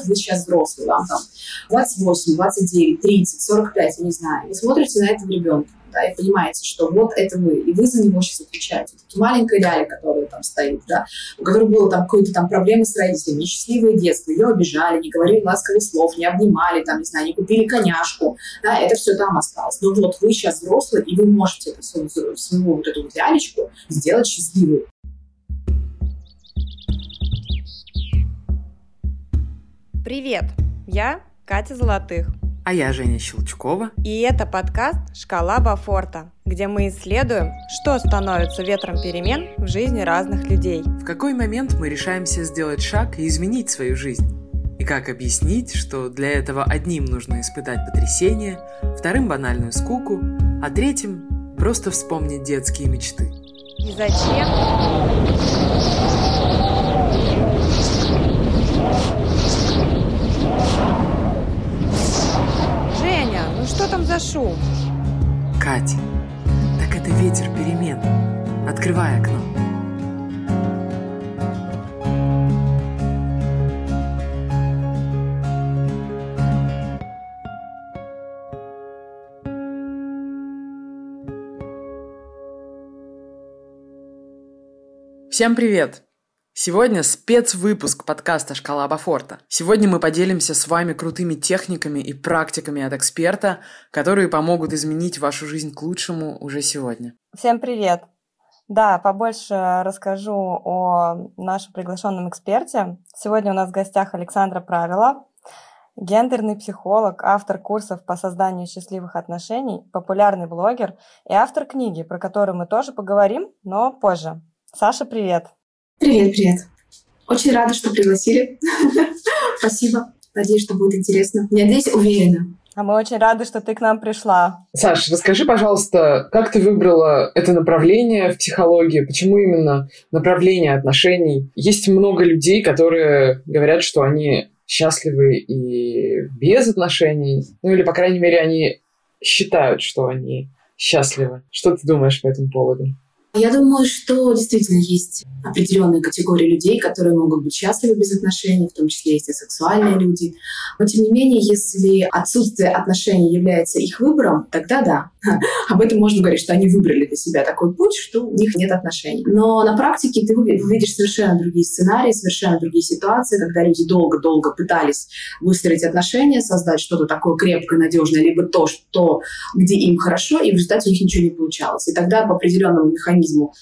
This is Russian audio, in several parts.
вот вы сейчас взрослый, вам там 28, 29, 30, 45, я не знаю. Вы смотрите на этого ребенка да, и понимаете, что вот это вы, и вы за него сейчас отвечаете. Таки маленькая Ляля, которая там стоит, да, у которой было там какое-то там проблемы с родителями, несчастливое детство, ее обижали, не говорили ласковых слов, не обнимали, там, не знаю, не купили коняшку, да, это все там осталось. Но вот вы сейчас взрослый, и вы можете это свою, свою вот эту вот лялечку сделать счастливой. Привет, я Катя Золотых. А я Женя Щелчкова. И это подкаст «Шкала Бафорта», где мы исследуем, что становится ветром перемен в жизни разных людей. В какой момент мы решаемся сделать шаг и изменить свою жизнь? И как объяснить, что для этого одним нужно испытать потрясение, вторым банальную скуку, а третьим просто вспомнить детские мечты. И зачем? Что там за шум? Катя, так это ветер перемен. Открывай окно. Всем привет! Сегодня спецвыпуск подкаста «Шкала Бафорта». Сегодня мы поделимся с вами крутыми техниками и практиками от эксперта, которые помогут изменить вашу жизнь к лучшему уже сегодня. Всем привет! Да, побольше расскажу о нашем приглашенном эксперте. Сегодня у нас в гостях Александра Правила, гендерный психолог, автор курсов по созданию счастливых отношений, популярный блогер и автор книги, про которую мы тоже поговорим, но позже. Саша, привет! Привет, привет. Очень рада, что пригласили. Спасибо. Надеюсь, что будет интересно. Надеюсь, уверена. А мы очень рады, что ты к нам пришла. Саш, расскажи, пожалуйста, как ты выбрала это направление в психологии? Почему именно направление отношений? Есть много людей, которые говорят, что они счастливы и без отношений. Ну или, по крайней мере, они считают, что они счастливы. Что ты думаешь по этому поводу? Я думаю, что действительно есть определенные категории людей, которые могут быть счастливы без отношений, в том числе есть и сексуальные люди. Но тем не менее, если отсутствие отношений является их выбором, тогда да. Об этом можно говорить, что они выбрали для себя такой путь, что у них нет отношений. Но на практике ты увидишь совершенно другие сценарии, совершенно другие ситуации, когда люди долго-долго пытались выстроить отношения, создать что-то такое крепкое, надежное, либо то, что, где им хорошо, и в результате у них ничего не получалось. И тогда по определенному механизму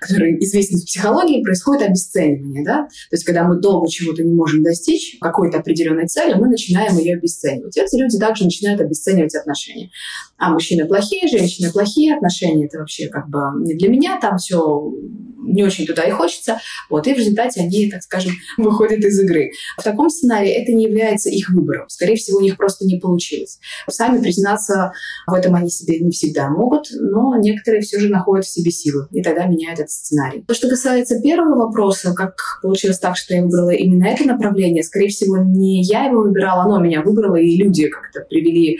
который известен в психологии, происходит обесценивание. Да? То есть, когда мы долго чего-то не можем достичь, какой-то определенной цели, мы начинаем ее обесценивать. И эти люди также начинают обесценивать отношения. А мужчины плохие, женщины плохие, отношения это вообще как бы не для меня, там все не очень туда и хочется. Вот, и в результате они, так скажем, выходят из игры. В таком сценарии это не является их выбором. Скорее всего, у них просто не получилось. Сами признаться в этом они себе не всегда могут, но некоторые все же находят в себе силы, и тогда меняют этот сценарий. То, что касается первого вопроса, как получилось так, что я выбрала именно это направление, скорее всего, не я его выбирала, оно меня выбрало, и люди как-то привели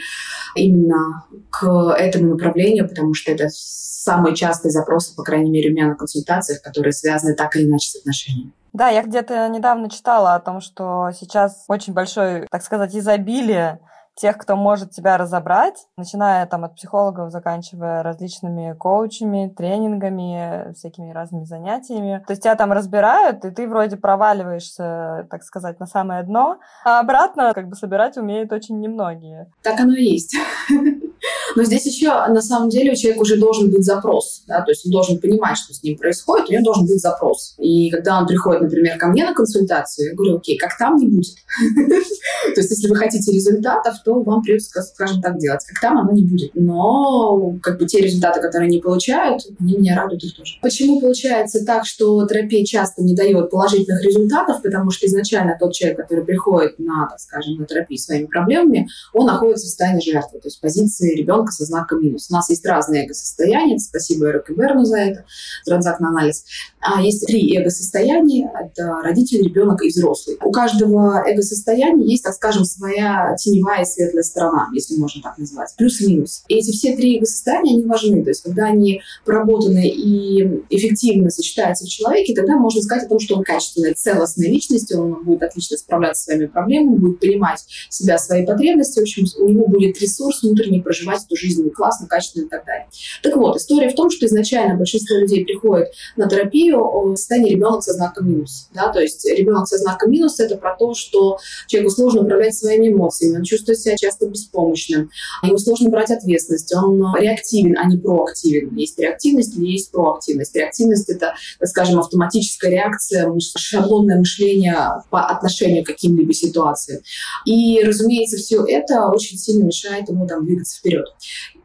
именно к этому направлению, потому что это самые частые запросы, по крайней мере, у меня на консультациях, которые связаны так или иначе с отношениями. Да, я где-то недавно читала о том, что сейчас очень большое, так сказать, изобилие тех, кто может тебя разобрать, начиная там от психологов, заканчивая различными коучами, тренингами, всякими разными занятиями. То есть тебя там разбирают, и ты вроде проваливаешься, так сказать, на самое дно, а обратно как бы собирать умеют очень немногие. Так оно и есть. Но здесь еще, на самом деле, у человека уже должен быть запрос. Да? То есть он должен понимать, что с ним происходит, у него должен быть запрос. И когда он приходит, например, ко мне на консультацию, я говорю, окей, как там не будет. То есть если вы хотите результатов, то вам придется, скажем так, делать. Как там оно не будет. Но как бы те результаты, которые они получают, они меня радуют их тоже. Почему получается так, что терапия часто не дает положительных результатов? Потому что изначально тот человек, который приходит на, так скажем, на терапию своими проблемами, он находится в состоянии жертвы, то есть позиции ребенка со знаком минус. У нас есть разные эго-состояния, спасибо Эрику Берну за это, транзактный анализ. А есть три эго-состояния, это родитель, ребенок и взрослый. У каждого эго-состояния есть, так скажем, своя теневая и светлая сторона, если можно так назвать, плюс и минус. И эти все три эго-состояния, они важны, то есть когда они проработаны и эффективно сочетаются в человеке, тогда можно сказать о том, что он качественная, целостная личность, он будет отлично справляться с своими проблемами, будет понимать себя, свои потребности, в общем, у него будет ресурс внутренний проживать эту жизнь классно, качественно и так далее. Так вот, история в том, что изначально большинство людей приходит на терапию в состоянии ребенок со знаком минус. Да? То есть ребенок со знаком минус — это про то, что человеку сложно управлять своими эмоциями, он чувствует себя часто беспомощным, ему сложно брать ответственность, он реактивен, а не проактивен. Есть реактивность или есть проактивность. Реактивность — это, скажем, автоматическая реакция, шаблонное мышление по отношению к каким-либо ситуациям. И, разумеется, все это очень сильно мешает ему там двигаться вперед.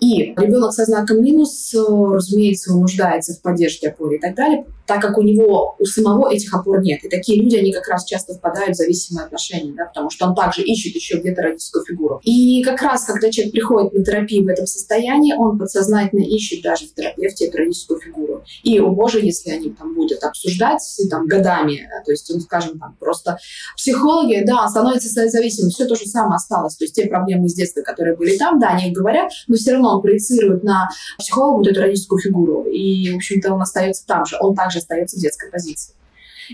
И ребенок со знаком минус, разумеется, он нуждается в поддержке, опоре и так далее, так как у него у самого этих опор нет. И такие люди, они как раз часто впадают в зависимые отношения, да, потому что он также ищет еще где-то родительскую фигуру. И как раз, когда человек приходит на терапию в этом состоянии, он подсознательно ищет даже в терапевте эту родительскую фигуру. И, о боже, если они там будут обсуждать там, годами, то есть, он, скажем, там, просто психологи, да, становятся зависимым, все то же самое осталось. То есть те проблемы из детства, которые были там, да, они говорят, но все равно он проецирует на психолога вот эту родительскую фигуру. И, в общем-то, он остается там же. Он также остается в детской позиции.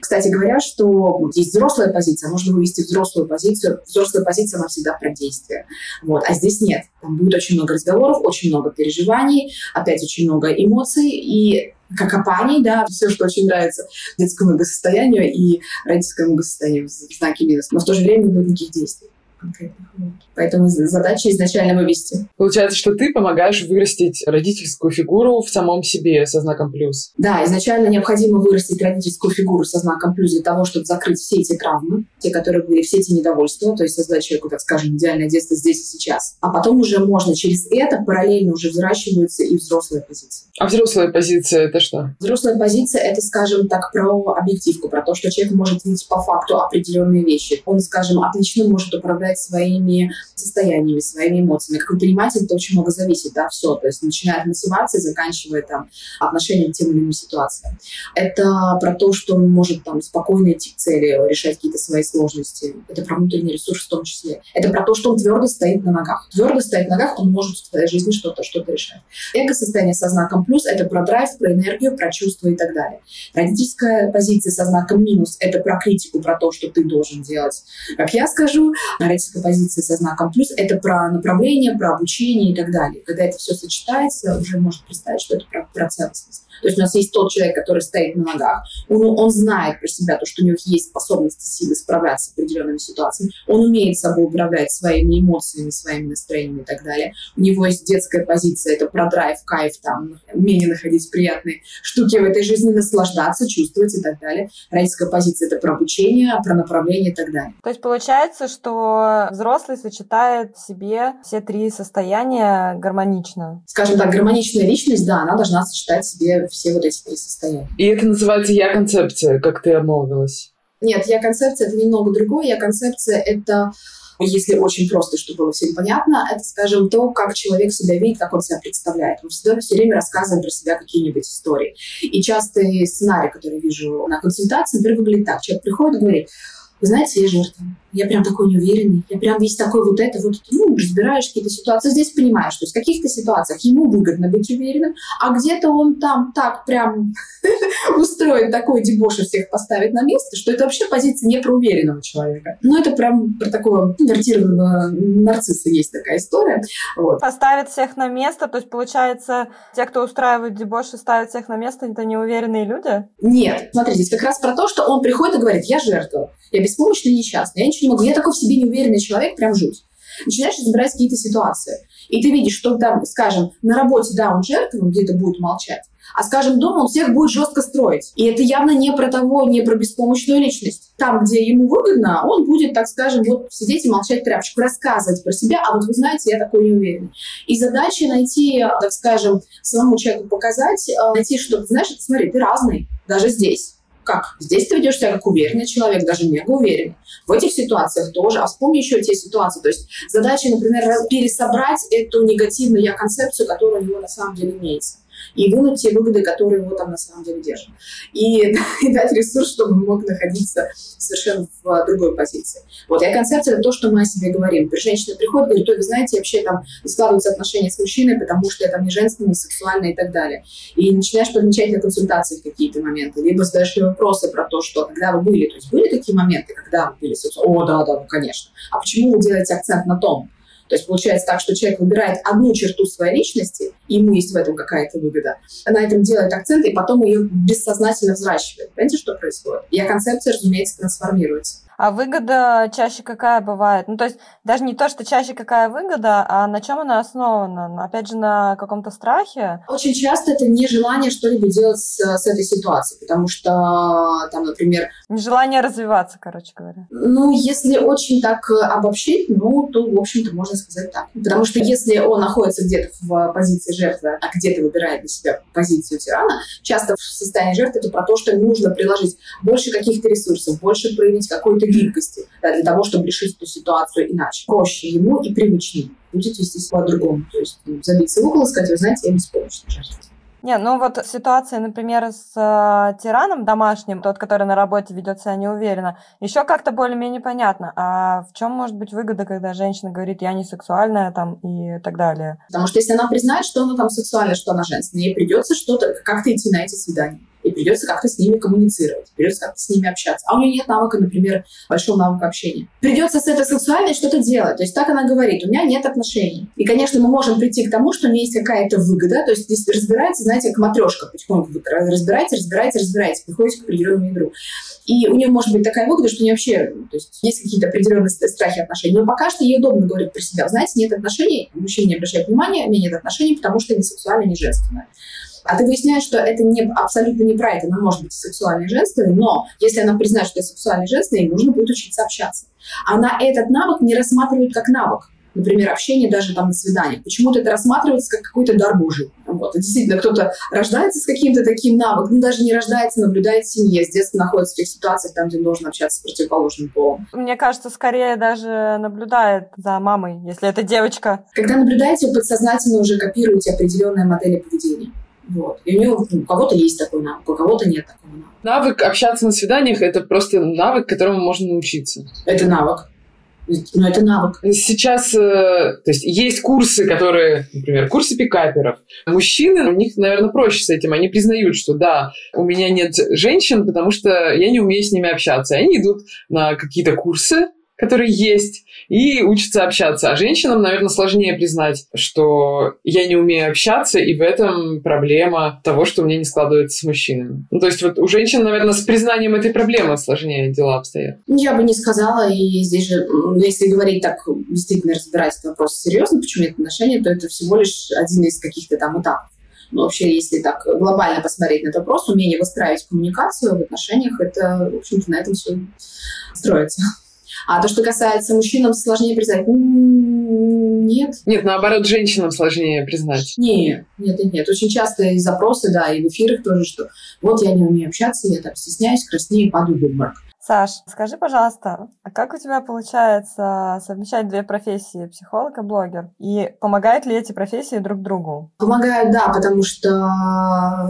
Кстати говоря, что есть взрослая позиция, можно вывести взрослую позицию. Взрослая позиция, она всегда про действие. Вот. А здесь нет. Там будет очень много разговоров, очень много переживаний, опять очень много эмоций и как опаний, да, все, что очень нравится детскому благосостоянию и родительскому благосостоянию в знаке минус. Но в то же время не будет никаких действий конкретных. Поэтому задача изначально вывести. Получается, что ты помогаешь вырастить родительскую фигуру в самом себе со знаком плюс. Да, изначально необходимо вырастить родительскую фигуру со знаком плюс для того, чтобы закрыть все эти травмы, те, которые были, все эти недовольства, то есть создать человеку, так скажем, идеальное детство здесь и сейчас. А потом уже можно через это параллельно уже взращивается и взрослая позиция. А взрослая позиция это что? Взрослая позиция это, скажем так, про объективку, про то, что человек может видеть по факту определенные вещи. Он, скажем, отлично может управлять своими состояниями, своими эмоциями. Как вы понимаете, это очень много зависит, да, все. То есть начиная от мотивации, заканчивая там отношением к тем или иным ситуациям. Это про то, что он может там спокойно идти к цели, решать какие-то свои сложности. Это про внутренний ресурс в том числе. Это про то, что он твердо стоит на ногах. Твердо стоит на ногах, он может в своей жизни что-то что решать. Эго-состояние со знаком плюс — это про драйв, про энергию, про чувства и так далее. Родительская позиция со знаком минус — это про критику, про то, что ты должен делать, как я скажу. Родительская позиция со знаком плюс, это про направление, про обучение и так далее. Когда это все сочетается, уже можно представить, что это про, про. То есть у нас есть тот человек, который стоит на ногах, он, он знает про себя, то, что у него есть способности, силы справляться с определенными ситуациями, он умеет собой управлять своими эмоциями, своими настроениями и так далее. У него есть детская позиция, это про драйв, кайф, там, умение находить приятные штуки в этой жизни, наслаждаться, чувствовать и так далее. Родительская позиция — это про обучение, про направление и так далее. То есть получается, что взрослый сочетает в себе все три состояния гармонично? Скажем так, гармоничная личность, да, она должна сочетать в себе все вот эти три состояния. И это называется «я-концепция», как ты обмолвилась. Нет, я-концепция — это немного другое. Я-концепция — это если очень просто, чтобы было всем понятно, это, скажем, то, как человек себя видит, как он себя представляет. Мы всегда все время рассказываем про себя какие-нибудь истории. И частый сценарий, который я вижу на консультации, например, выглядит так. Человек приходит и говорит, вы знаете, я жертва. Я прям такой неуверенный. Я прям весь такой вот это, вот, ну, разбираешь какие-то ситуации. Здесь понимаешь, что в каких-то ситуациях ему выгодно быть уверенным, а где-то он там так прям устроит такой дебош и всех поставит на место, что это вообще позиция не про уверенного человека. Ну, это прям про такого инвертированного нарцисса есть такая история. Вот. Поставит всех на место, то есть, получается, те, кто устраивает дебош и ставит всех на место, это неуверенные люди? Нет. Смотрите, здесь как раз про то, что он приходит и говорит, я жертва, я беспомощный несчастный, я ничего не могу, я такой в себе неуверенный человек, прям жуть. Начинаешь разбирать какие-то ситуации. И ты видишь, что там, скажем, на работе, да, он жертва, где-то будет молчать, а, скажем, дома он всех будет жестко строить. И это явно не про того, не про беспомощную личность. Там, где ему выгодно, он будет, так скажем, вот сидеть и молчать тряпочку, рассказывать про себя, а вот вы знаете, я такой неуверенный. И задача найти, так скажем, самому человеку показать, э, найти что-то, знаешь, смотри, ты разный, даже здесь Как? Здесь ты ведешь себя как уверенный человек, даже мега уверенный. В этих ситуациях тоже. А вспомни еще те ситуации. То есть задача, например, пересобрать эту негативную я-концепцию, которая у него на самом деле имеется и вынуть те выгоды, которые его там на самом деле держат. И, и дать ресурс, чтобы он мог находиться совершенно в другой позиции. Вот, и концепция — это то, что мы о себе говорим. Женщина приходит, говорит, ой, вы знаете, вообще там складываются отношения с мужчиной, потому что я там не женственная, не сексуальная и так далее. И начинаешь подмечать на консультации какие-то моменты, либо задаешь ей вопросы про то, что когда вы были, то есть были такие моменты, когда вы были сексуальны? О, да, да, ну, конечно. А почему вы делаете акцент на том? То есть получается так, что человек выбирает одну черту своей личности, и ему есть в этом какая-то выгода. На этом делает акцент, и потом ее бессознательно взращивает. Понимаете, что происходит? И концепция, разумеется, трансформируется. А выгода чаще какая бывает? Ну, то есть даже не то, что чаще какая выгода, а на чем она основана? Опять же, на каком-то страхе? Очень часто это нежелание что-либо делать с, с этой ситуацией, потому что там, например... Нежелание развиваться, короче говоря. Ну, если очень так обобщить, ну, то, в общем-то, можно сказать так. Потому что если он находится где-то в позиции жертвы, а где-то выбирает для себя позицию тирана, часто в состоянии жертвы это про то, что нужно приложить больше каких-то ресурсов, больше проявить какой-то гибкости да, для того, чтобы решить эту ситуацию иначе. Проще ему и привычнее будет вести себя по-другому. То есть ну, забиться в угол и сказать, вы знаете, я беспомощна жертва. Не, ну вот ситуация, например, с э, тираном домашним, тот, который на работе ведет себя неуверенно, еще как-то более-менее понятно. А в чем может быть выгода, когда женщина говорит, я не сексуальная там и так далее? Потому что если она признает, что она там сексуальная, что она женственная, ей придется что-то, как-то идти на эти свидания и придется как-то с ними коммуницировать, придется как-то с ними общаться. А у нее нет навыка, например, большого навыка общения. Придется с этой сексуальной что-то делать. То есть так она говорит, у меня нет отношений. И, конечно, мы можем прийти к тому, что у нее есть какая-то выгода, то есть здесь разбирается, знаете, как матрешка потихоньку. Разбирайте, разбирайте, разбирайте, приходите к определенному игру. И у нее может быть такая выгода, что у нее вообще, то есть есть какие-то определенные страхи отношений. Но пока что ей удобно говорить про себя. Знаете, нет отношений, мужчина не обращает внимания, у меня нет отношений, потому что не сексуальная, не женственная. А ты выясняешь, что это не, абсолютно не про это. Она может быть сексуальной и женственной, но если она признает, что это сексуальной и женственной, ей нужно будет учиться общаться. Она этот навык не рассматривает как навык например, общение даже там на свиданиях. Почему-то это рассматривается как какой-то дар Божий. Вот. И действительно, кто-то рождается с каким-то таким навыком, ну, даже не рождается, наблюдает в семье, с детства находится в тех ситуациях, там, где должен общаться с противоположным полом. Мне кажется, скорее даже наблюдает за мамой, если это девочка. Когда наблюдаете, вы подсознательно уже копируете определенные модели поведения. Вот. И у него ну, у кого-то есть такой навык, у кого-то нет такого навыка. Навык общаться на свиданиях – это просто навык, которому можно научиться. Это навык. Но это навык. Сейчас, э, то есть, есть курсы, которые, например, курсы пикаперов. Мужчины, у них, наверное, проще с этим. Они признают, что да, у меня нет женщин, потому что я не умею с ними общаться. Они идут на какие-то курсы, которые есть, и учатся общаться. А женщинам, наверное, сложнее признать, что я не умею общаться, и в этом проблема того, что меня не складывается с мужчинами. Ну, то есть вот у женщин, наверное, с признанием этой проблемы сложнее дела обстоят. Я бы не сказала, и здесь же, если говорить так, действительно разбирать этот вопрос серьезно, почему нет отношения, то это всего лишь один из каких-то там этапов. Но вообще, если так глобально посмотреть на этот вопрос, умение выстраивать коммуникацию в отношениях, это, в общем-то, на этом все строится. А то, что касается мужчинам, сложнее признать. Нет. Нет, наоборот, женщинам сложнее признать. Нет, нет, нет, нет. Очень часто и запросы, да, и в эфирах тоже, что вот я не умею общаться, я так стесняюсь, краснею, падаю в обморок. Саш, скажи, пожалуйста, а как у тебя получается совмещать две профессии, психолог и блогер? И помогают ли эти профессии друг другу? Помогают, да, потому что,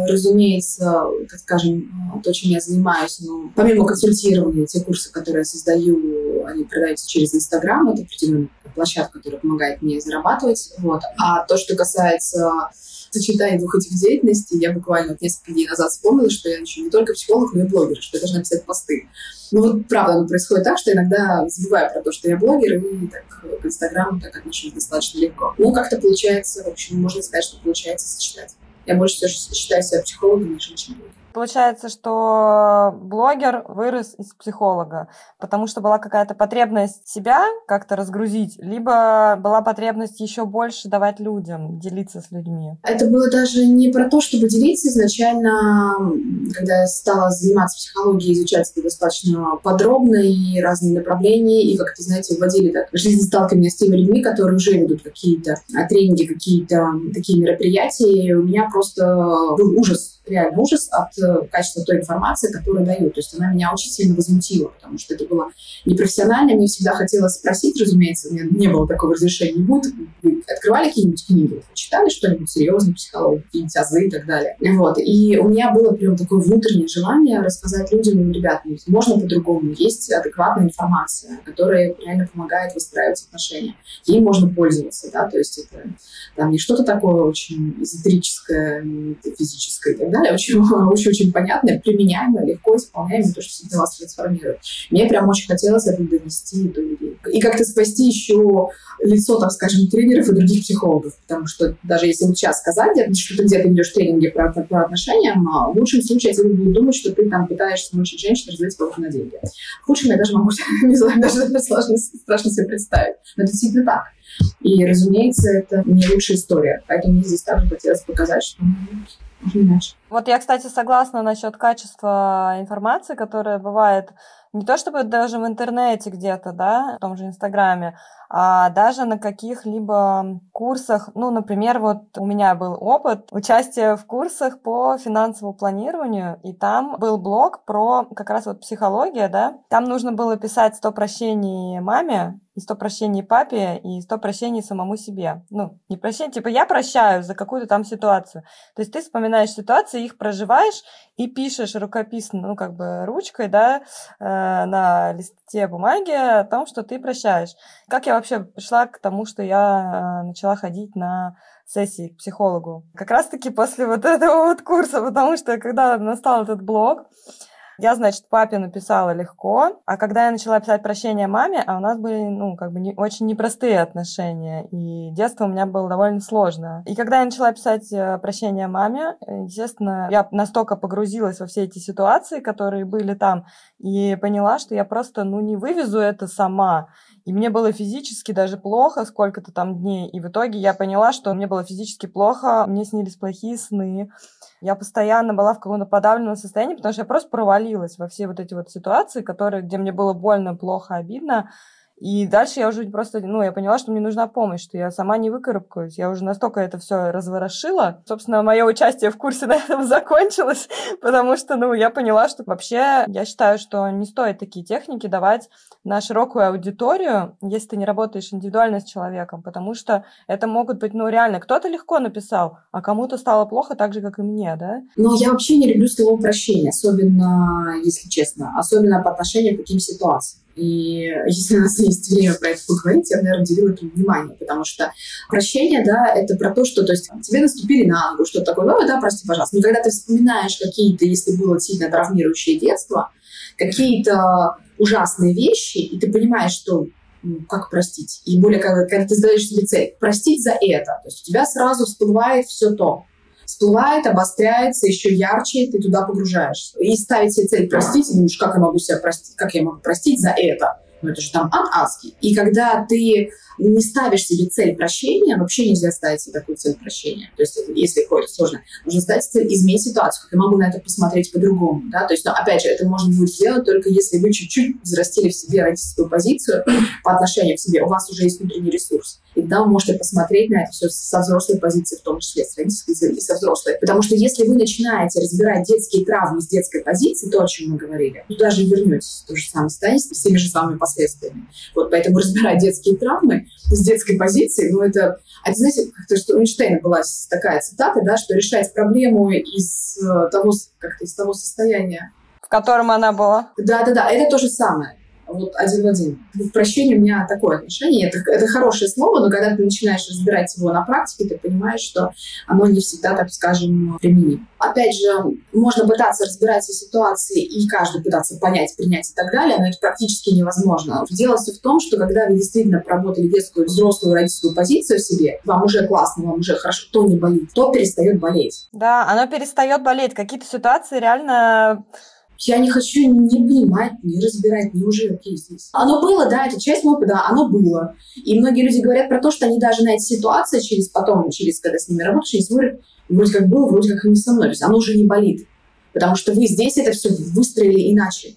разумеется, так скажем, то, чем я занимаюсь, ну, помимо консультирования, те курсы, которые я создаю, они продаются через Инстаграм, это определенная площадка, которая помогает мне зарабатывать. Вот. А то, что касается сочетание двух этих деятельностей, я буквально вот несколько дней назад вспомнила, что я еще не только психолог, но и блогер, что я должна писать посты. Ну вот правда, оно происходит так, что иногда забываю про то, что я блогер, и так к Инстаграму так отношусь достаточно легко. Ну, как-то получается, в общем, можно сказать, что получается сочетать. Я больше всего считаю себя психологом, чем блогером. Получается, что блогер вырос из психолога, потому что была какая-то потребность себя как-то разгрузить, либо была потребность еще больше давать людям, делиться с людьми. Это было даже не про то, чтобы делиться. Изначально, когда я стала заниматься психологией, изучать это достаточно подробно и разные направления, и как-то, знаете, вводили так жизнь сталкивания с теми людьми, которые уже ведут какие-то тренинги, какие-то такие мероприятия, и у меня просто был ужас реально ужас от э, качества той информации, которую дают. То есть она меня очень сильно возмутила, потому что это было непрофессионально. Мне всегда хотелось спросить, разумеется, у меня не было такого разрешения. Не будет. Вы открывали какие-нибудь книги? Читали что-нибудь серьезное, психологию, какие-нибудь азы и так далее? Вот. И у меня было прям такое внутреннее желание рассказать людям, ребят, ну, можно по-другому. Есть адекватная информация, которая реально помогает выстраивать отношения. Ей можно пользоваться, да, то есть это там не что-то такое очень эзотерическое, физическое и так далее, очень-очень понятное, применяемое, легко исполняемое, то, что вас трансформирует. Мне прям очень хотелось это донести до людей. И как-то спасти еще лицо, так скажем, тренеров и других психологов, потому что даже если вот сейчас сказать, что ты где-то ведешь тренинги про, про отношения, в лучшем случае люди будут думать, что ты там пытаешься научить женщин развить бабушку на деньги. В худшем я даже могу, не знаю, даже сложно, страшно себе представить. Но это действительно так. И, разумеется, это не лучшая история. Поэтому мне здесь также хотелось показать, что иначе. Вот я, кстати, согласна насчет качества информации, которая бывает не то чтобы даже в интернете где-то, да, в том же Инстаграме, а даже на каких-либо курсах, ну, например, вот у меня был опыт участия в курсах по финансовому планированию, и там был блог про как раз вот психология, да, там нужно было писать 100 прощений маме, и сто прощений папе, и сто прощений самому себе. Ну, не прощение, типа я прощаю за какую-то там ситуацию. То есть ты вспоминаешь ситуации, их проживаешь и пишешь рукописно, ну, как бы ручкой, да, э, на листе бумаги о том, что ты прощаешь. Как я вообще пришла к тому, что я э, начала ходить на сессии к психологу? Как раз-таки после вот этого вот курса, потому что когда настал этот блог, я, значит, папе написала легко, а когда я начала писать прощение маме, а у нас были, ну, как бы не, очень непростые отношения, и детство у меня было довольно сложно. И когда я начала писать э, прощение маме, естественно, я настолько погрузилась во все эти ситуации, которые были там, и поняла, что я просто, ну, не вывезу это сама. И мне было физически даже плохо сколько-то там дней. И в итоге я поняла, что мне было физически плохо, мне снились плохие сны. Я постоянно была в каком-то подавленном состоянии, потому что я просто провалилась во все вот эти вот ситуации, которые, где мне было больно, плохо, обидно. И дальше я уже просто, ну, я поняла, что мне нужна помощь, что я сама не выкарабкаюсь. Я уже настолько это все разворошила. Собственно, мое участие в курсе на этом закончилось, потому что, ну, я поняла, что вообще я считаю, что не стоит такие техники давать на широкую аудиторию, если ты не работаешь индивидуально с человеком, потому что это могут быть, ну, реально, кто-то легко написал, а кому-то стало плохо так же, как и мне, да? Ну, я вообще не люблю слово прощения, особенно, если честно, особенно по отношению к таким ситуациям. И если у нас есть время про это поговорить, я, наверное, уделила этому внимание, потому что прощение, да, это про то, что, то есть, тебе наступили на ногу, что такое, ну, да, прости, пожалуйста. Но когда ты вспоминаешь какие-то, если было сильно травмирующее детство, какие-то ужасные вещи, и ты понимаешь, что ну, как простить. И более, когда, когда ты задаешь себе цель, простить за это. То есть у тебя сразу всплывает все то всплывает, обостряется еще ярче, ты туда погружаешься. И ставить себе цель простить, и думаешь, как я могу себя простить, как я могу простить за это. Ну, это же там ад адский. И когда ты не ставишь себе цель прощения, вообще нельзя ставить себе такую цель прощения. То есть, если какое-то сложно, нужно ставить цель изменить ситуацию, как я могу на это посмотреть по-другому. Да? То есть, ну, опять же, это можно будет сделать только если вы чуть-чуть взрастили в себе родительскую позицию по отношению к себе. У вас уже есть внутренний ресурс. И тогда вы можете посмотреть на это все со взрослой позиции, в том числе с родительской и со взрослой. Потому что если вы начинаете разбирать детские травмы с детской позиции, то, о чем мы говорили, туда же вернетесь, то же самое станете с теми же самыми последствиями. Вот поэтому разбирать детские травмы с детской позиции, ну это, а знаете, как-то что у Эйнштейна была такая цитата, да, что решать проблему из э, того, как-то из того состояния, в котором она была. Да, да, да, это то же самое вот один в один. К прощению у меня такое отношение. Это, это хорошее слово, но когда ты начинаешь разбирать его на практике, ты понимаешь, что оно не всегда, так скажем, применимо. Опять же, можно пытаться разбирать все ситуации и каждый пытаться понять, принять и так далее, но это практически невозможно. Дело все в том, что когда вы действительно проработали детскую, взрослую родительскую позицию в себе, вам уже классно, вам уже хорошо, то не болит, то перестает болеть. Да, оно перестает болеть. Какие-то ситуации реально я не хочу не понимать, не разбирать, не уже окей здесь. Оно было, да, это часть моего да, оно было. И многие люди говорят про то, что они даже на эти ситуации через потом, через когда с ними работаешь, они смотрят, вроде как было, вроде как и не со мной. То есть оно уже не болит. Потому что вы здесь это все выстроили иначе.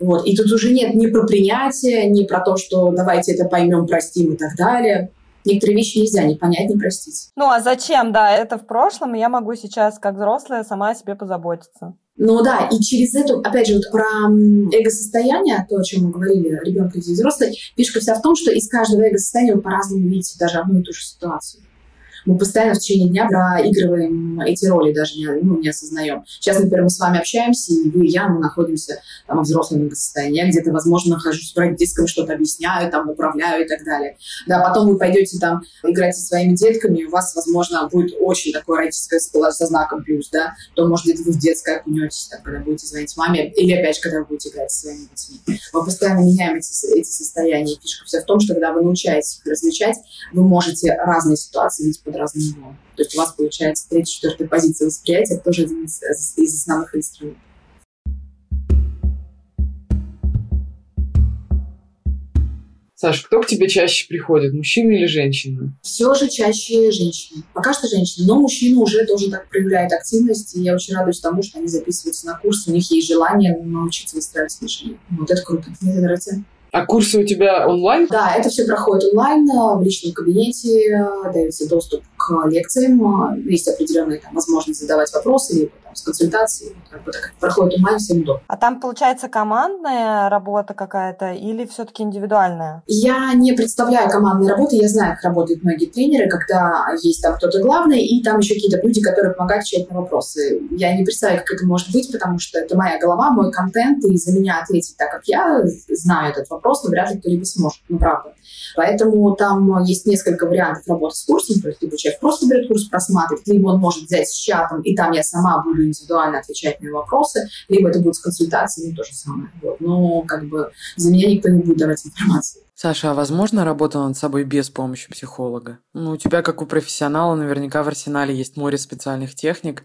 Вот. И тут уже нет ни про принятие, ни про то, что давайте это поймем, простим и так далее. Некоторые вещи нельзя не понять, не простить. Ну а зачем, да, это в прошлом, и я могу сейчас, как взрослая, сама о себе позаботиться. Ну да, и через эту, опять же, вот про эго-состояние, то, о чем мы говорили, ребенок и взрослый, фишка вся в том, что из каждого эго-состояния вы по-разному видите даже одну и ту же ситуацию мы постоянно в течение дня проигрываем эти роли, даже не, ну, не осознаем. Сейчас, например, мы с вами общаемся, и вы и я, мы находимся там, в взрослом состоянии. Я где-то, возможно, нахожусь в родительском, что-то объясняю, там, управляю и так далее. Да, потом вы пойдете там играть со своими детками, и у вас, возможно, будет очень такое родительское со знаком плюс, да, то, может, где-то вы в детское окунетесь, там, когда будете звонить маме, или опять же, когда вы будете играть со своими детьми. Мы постоянно меняем эти, эти состояния. Фишка вся в том, что когда вы научаетесь их различать, вы можете разные ситуации видеть разным углом. То есть у вас получается третья, четвертая позиция восприятия, это тоже один из, из основных инструментов. Саш, кто к тебе чаще приходит, мужчина или женщина? Все же чаще женщины. Пока что женщины, но мужчины уже тоже так проявляют активность, и я очень радуюсь тому, что они записываются на курс, у них есть желание научиться выстраивать отношения. Вот это круто. Мне это нравится. А курсы у тебя онлайн? Да, это все проходит онлайн, в личном кабинете, э, дается доступ к лекциям, э, есть определенная там, возможность задавать вопросы, либо с консультацией. Как бы, так проходит онлайн, всем удобно. А там, получается, командная работа какая-то или все-таки индивидуальная? Я не представляю командной работы. Я знаю, как работают многие тренеры, когда есть там кто-то главный, и там еще какие-то люди, которые помогают отвечать на вопросы. Я не представляю, как это может быть, потому что это моя голова, мой контент, и за меня ответить так, как я знаю этот вопрос, но вряд ли кто-либо сможет. Ну, правда. Поэтому там есть несколько вариантов работы с курсом. То есть либо человек просто берет курс, просматривает, либо он может взять с чатом, и там я сама буду индивидуально отвечать на вопросы, либо это будет с консультацией, то же самое. Вот. Но как бы за меня никто не будет давать информацию. Саша, а возможно работа над собой без помощи психолога? Ну, у тебя, как у профессионала, наверняка в арсенале есть море специальных техник.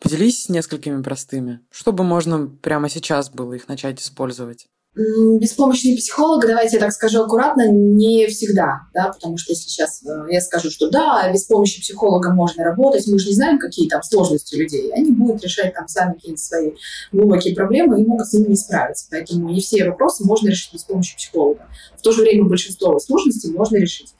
Поделись несколькими простыми, чтобы можно прямо сейчас было их начать использовать. Без помощи психолога, давайте я так скажу аккуратно, не всегда, да, потому что сейчас э, я скажу, что да, без помощи психолога можно работать, мы же не знаем, какие там сложности людей, они будут решать там сами какие-то свои глубокие проблемы и могут с ними не справиться, поэтому не все вопросы можно решить без помощи психолога. В то же время большинство сложностей можно решить.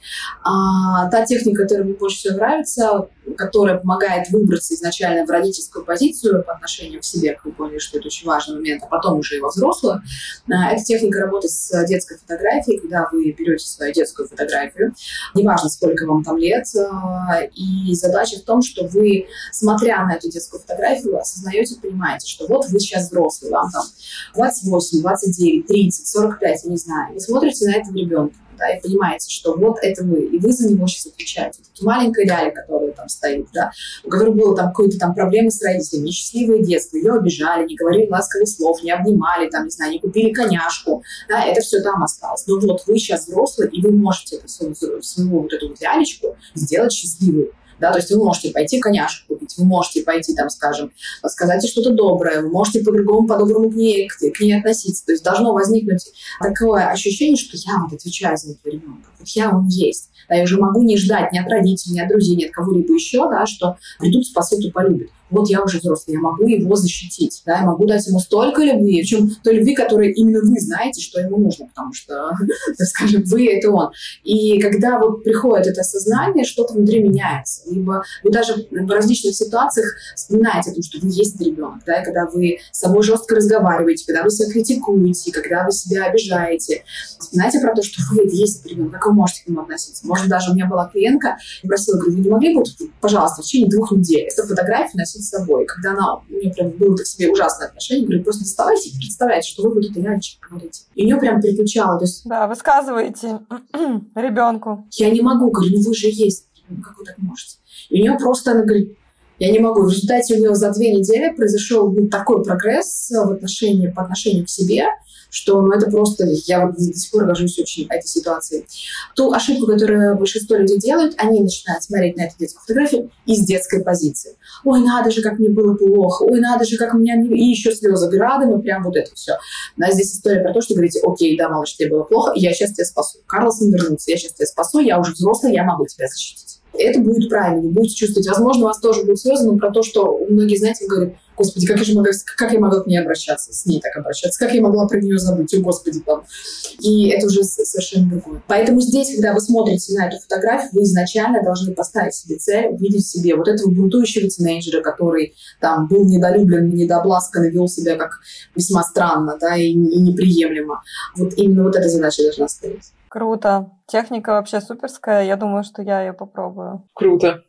А, та техника, которая мне больше всего нравится, которая помогает выбраться изначально в родительскую позицию по отношению к себе, как вы поняли, что это очень важный момент, а потом уже и во взрослую. А, это техника работы с детской фотографией, когда вы берете свою детскую фотографию, неважно, сколько вам там лет, а, и задача в том, что вы, смотря на эту детскую фотографию, осознаете, понимаете, что вот вы сейчас взрослый, вам там 28, 29, 30, 45, я не знаю, вы смотрите на этого ребенка, да, и понимаете, что вот это вы, и вы за него сейчас отвечаете. Это маленькая Ляля, которая там стоит, да, у которой было там какие-то там проблемы с родителями, несчастливое детство, ее обижали, не говорили ласковых слов, не обнимали, там, не знаю, не купили коняшку, да, это все там осталось. Но вот вы сейчас взрослый, и вы можете эту свою, свою вот эту вот лялечку сделать счастливой да, то есть вы можете пойти коняшку купить, вы можете пойти, там, скажем, сказать ей что-то доброе, вы можете по-другому, по-доброму к ней, к, к ней относиться, то есть должно возникнуть такое ощущение, что я вот отвечаю за этого ребенка, вот я он есть, да, я уже могу не ждать ни от родителей, ни от друзей, ни от кого-либо еще, да, что придут, спасут и полюбят вот я уже взрослый, я могу его защитить, да, я могу дать ему столько любви, причем той любви, которой именно вы знаете, что ему нужно, потому что, так скажем, вы — это он. И когда вот приходит это осознание, что-то внутри меняется. Либо вы даже в различных ситуациях вспоминаете о том, что вы есть ребенок, да, и когда вы с собой жестко разговариваете, когда вы себя критикуете, когда вы себя обижаете, вспоминайте про то, что вы есть ребенок, как вы можете к нему относиться. Может, даже у меня была клиентка, я просила, говорю, вы не могли бы, пожалуйста, в течение двух недель эту фотографию носить с собой. Когда она, у нее прям было к себе ужасное отношение, говорю, просто доставайте и представляйте, что вы вот это лялечек говорите. И нее прям переключало. То есть... Да, высказываете ребенку. Я не могу, говорю, ну вы же есть. Ну как вы так можете? И у нее просто, она говорит, я не могу. В результате у нее за две недели произошел ну, такой прогресс в отношении, по отношению к себе, что ну, это просто... Я вот до сих пор горжусь очень этой ситуацией. Ту ошибку, которую большинство людей делают, они начинают смотреть на эту детскую фотографию из детской позиции. Ой, надо же, как мне было плохо. Ой, надо же, как у меня... И еще слезы градом, и прям вот это все. А здесь история про то, что говорите, окей, да, малыш, тебе было плохо, я сейчас тебя спасу. Карлсон вернулся, я сейчас тебя спасу, я уже взрослый, я могу тебя защитить это будет правильно, вы будете чувствовать. Возможно, у вас тоже будут слезы, но про то, что многие, знаете, говорят, господи, как я же могла, как я могла к ней обращаться, с ней так обращаться, как я могла про нее забыть, о господи, там. И это уже совершенно другое. Поэтому здесь, когда вы смотрите на эту фотографию, вы изначально должны поставить себе цель, увидеть в себе вот этого бунтующего тинейджера, который там был недолюблен, недобласкан и вел себя как весьма странно, да, и, и неприемлемо. Вот именно вот эта задача должна стоять. Круто. Техника вообще суперская. Я думаю, что я ее попробую. Круто.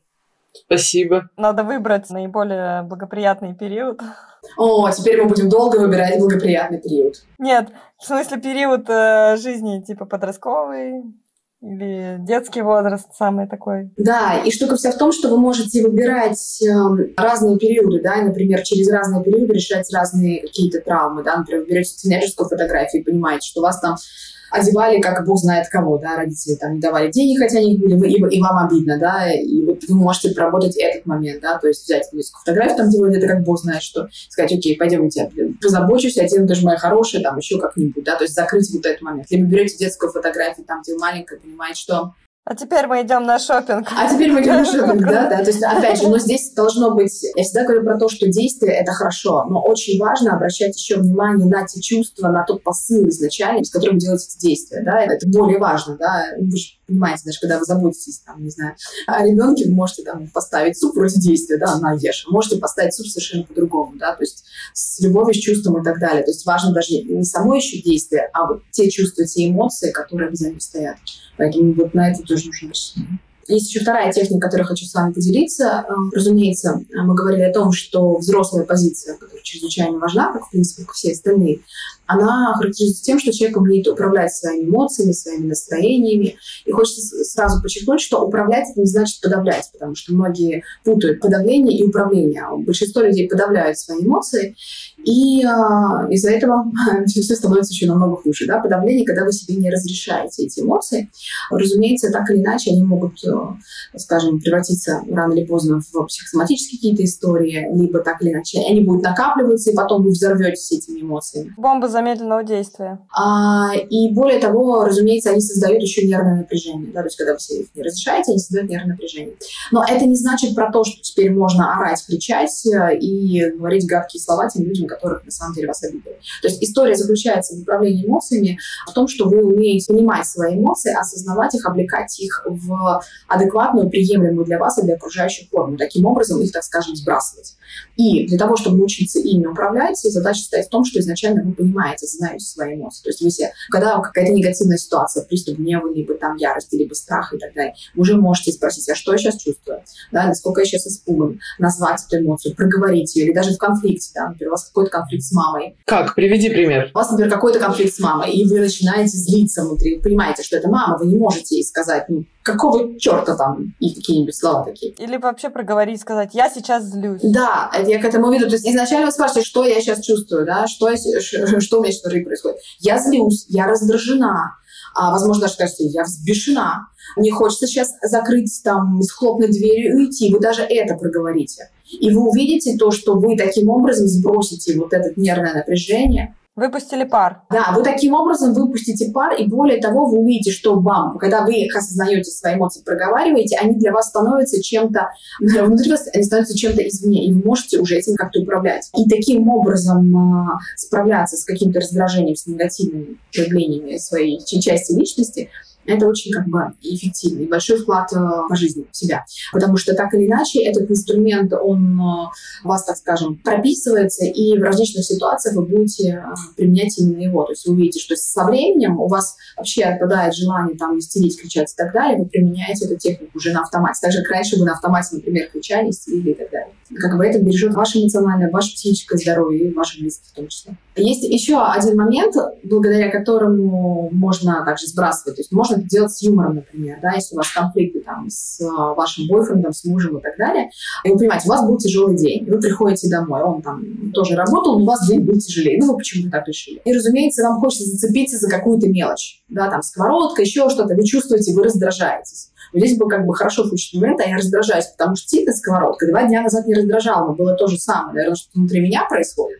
Спасибо. Надо выбрать наиболее благоприятный период. О, теперь мы будем долго выбирать благоприятный период. Нет, в смысле период э, жизни типа подростковый, или детский возраст самый такой. Да, и штука вся в том, что вы можете выбирать э, разные периоды, да, например, через разные периоды решать разные какие-то травмы, да, например, вы берете тинейджерскую фотографию и понимаете, что у вас там одевали, как бог знает кого, да, родители там не давали денег, хотя они были, и, и вам обидно, да, и вот вы можете проработать этот момент, да, то есть взять несколько фотографий, там делать это как бог знает что, сказать, окей, пойдем я тебя позабочусь, я тебе тоже моя хорошая, там еще как-нибудь, да, то есть закрыть вот этот момент. Либо берете детскую фотографию, там, где маленькая, понимаете, что а теперь мы идем на шопинг. А теперь мы идем на шопинг, да, да. То есть, опять же, но здесь должно быть... Я всегда говорю про то, что действие — это хорошо, но очень важно обращать еще внимание на те чувства, на тот посыл изначально, с которым делаете эти действия, да. Это более важно, да. Вы же понимаете, даже когда вы заботитесь, там, не знаю, о ребенке, вы можете там поставить суп вроде действия, да, на ешь. Можете поставить суп совершенно по-другому, да, то есть с любовью, с чувством и так далее. То есть важно даже не само еще действие, а вот те чувства, те эмоции, которые обязательно стоят. Поэтому вот на это тоже нужно есть еще вторая техника, которой хочу с вами поделиться. Э, разумеется, мы говорили о том, что взрослая позиция, которая чрезвычайно важна, как, в принципе, как все остальные, она характеризуется тем, что человек умеет управлять своими эмоциями, своими настроениями. И хочется сразу подчеркнуть, что управлять это не значит подавлять, потому что многие путают подавление и управление. Большинство людей подавляют свои эмоции, и э, из-за этого все становится еще намного хуже. Да? Подавление, когда вы себе не разрешаете эти эмоции. Разумеется, так или иначе они могут, э, скажем, превратиться рано или поздно в психосоматические какие-то истории, либо так или иначе они будут накапливаться, и потом вы взорветесь этими эмоциями. Бомба замедленного действия. А, и более того, разумеется, они создают еще нервное напряжение. Да? То есть, когда вы себе их не разрешаете, они создают нервное напряжение. Но это не значит про то, что теперь можно орать, кричать э, и говорить гадкие слова тем людям, которых на самом деле вас обидели. То есть история заключается в управлении эмоциями, в том, что вы умеете понимать свои эмоции, осознавать их, облекать их в адекватную, приемлемую для вас и для окружающих форму. Таким образом их, так скажем, сбрасывать. И для того, чтобы научиться ими управлять, задача стоит в том, что изначально вы понимаете, знаете свои эмоции. То есть вы себе, когда какая-то негативная ситуация, приступ гнева, либо там ярости, либо страха и так далее, вы уже можете спросить, а что я сейчас чувствую? Да, насколько я сейчас испуган? Назвать эту эмоцию, проговорить ее, или даже в конфликте, да, например, у вас какой-то конфликт с мамой. Как? Приведи пример. У вас, например, какой-то конфликт с мамой, и вы начинаете злиться внутри, вы понимаете, что это мама, вы не можете ей сказать, ну, какого черта там, и какие-нибудь слова такие. Или вообще проговорить, сказать, я сейчас злюсь. Да, я к этому веду. То есть изначально вы спрашиваете, что я сейчас чувствую, да, что, я, что у меня сейчас внутри происходит. Я злюсь, я раздражена, а, возможно, даже скажете, я взбешена, мне хочется сейчас закрыть там, схлопнуть дверь и уйти. Вы даже это проговорите. И вы увидите то, что вы таким образом сбросите вот это нервное напряжение, Выпустили пар. Да, вы таким образом выпустите пар, и более того, вы увидите, что бам, когда вы их осознаете, свои эмоции проговариваете, они для вас становятся чем-то, внутри вас они становятся чем-то извне, и вы можете уже этим как-то управлять. И таким образом а, справляться с каким-то раздражением, с негативными проявлениями своей части личности – это очень как бы эффективный, большой вклад э, по жизни в себя. Потому что так или иначе этот инструмент, он э, вас, так скажем, прописывается, и в различных ситуациях вы будете э, применять именно его. То есть вы увидите, что со временем у вас вообще отпадает желание там истерить, кричать и так далее, вы применяете эту технику уже на автомате. Так же, как раньше вы на автомате, например, кричали, истерили и так далее. Как бы это бережет ваше эмоциональное, ваше психическое здоровье и ваших близких в том числе. Есть еще один момент, благодаря которому можно также сбрасывать. То есть можно это делать с юмором, например, да, если у вас конфликты там с а, вашим бойфрендом, с мужем и так далее. И вы понимаете, у вас был тяжелый день, вы приходите домой, он там тоже работал, но у вас день был тяжелее. Ну, вы почему-то так решили. И, разумеется, вам хочется зацепиться за какую-то мелочь, да, там, сковородка, еще что-то. Вы чувствуете, вы раздражаетесь. Вот здесь был как бы хорошо включить момент, а я раздражаюсь, потому что типа сковородка два дня назад не раздражала, но было то же самое. Наверное, что внутри меня происходит.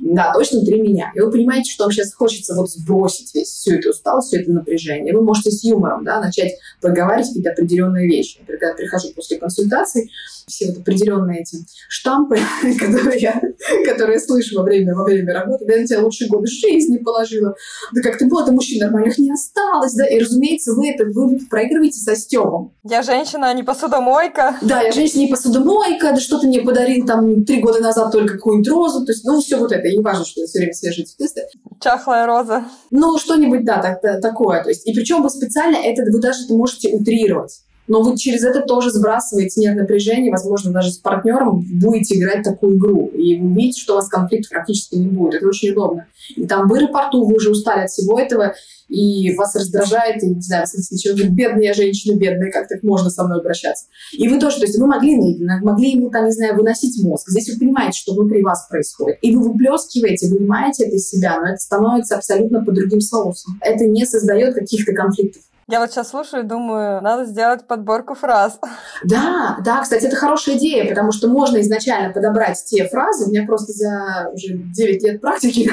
Да, точно внутри меня. И вы понимаете, что вам сейчас хочется вот сбросить весь всю эту усталость, все это напряжение. Вы можете с юмором да, начать проговаривать какие-то определенные вещи. Например, когда я прихожу после консультации, все вот определенные эти штампы, которые я, которые я слышу во время, во время работы, да, я на тебя лучшие годы жизни положила, да как ты была, да мужчин нормальных не осталось, да, и, разумеется, вы это, вы проигрываете со Стёбом. Я женщина, а не посудомойка. Да, я женщина, не посудомойка, да что ты мне подарил там три года назад только какую-нибудь розу, то есть, ну, все вот это, и не важно, что это все время свежие цветы. Чахлая роза. Ну, что-нибудь, да, так, такое, то есть, и причем вы специально это, вы даже это можете утрировать но вы через это тоже сбрасываете нет напряжения, возможно, даже с партнером будете играть такую игру, и вы видите, что у вас конфликт практически не будет. Это очень удобно. И там в аэропорту вы уже устали от всего этого, и вас раздражает, и, не знаю, если человек бедная женщина, бедная, как так можно со мной обращаться? И вы тоже, то есть вы могли, могли ему, там, не знаю, выносить мозг. Здесь вы понимаете, что внутри вас происходит. И вы выплескиваете, вынимаете это из себя, но это становится абсолютно по другим соусам. Это не создает каких-то конфликтов. Я вот сейчас слушаю и думаю, надо сделать подборку фраз. Да, да, кстати, это хорошая идея, потому что можно изначально подобрать те фразы. У меня просто за уже 9 лет практики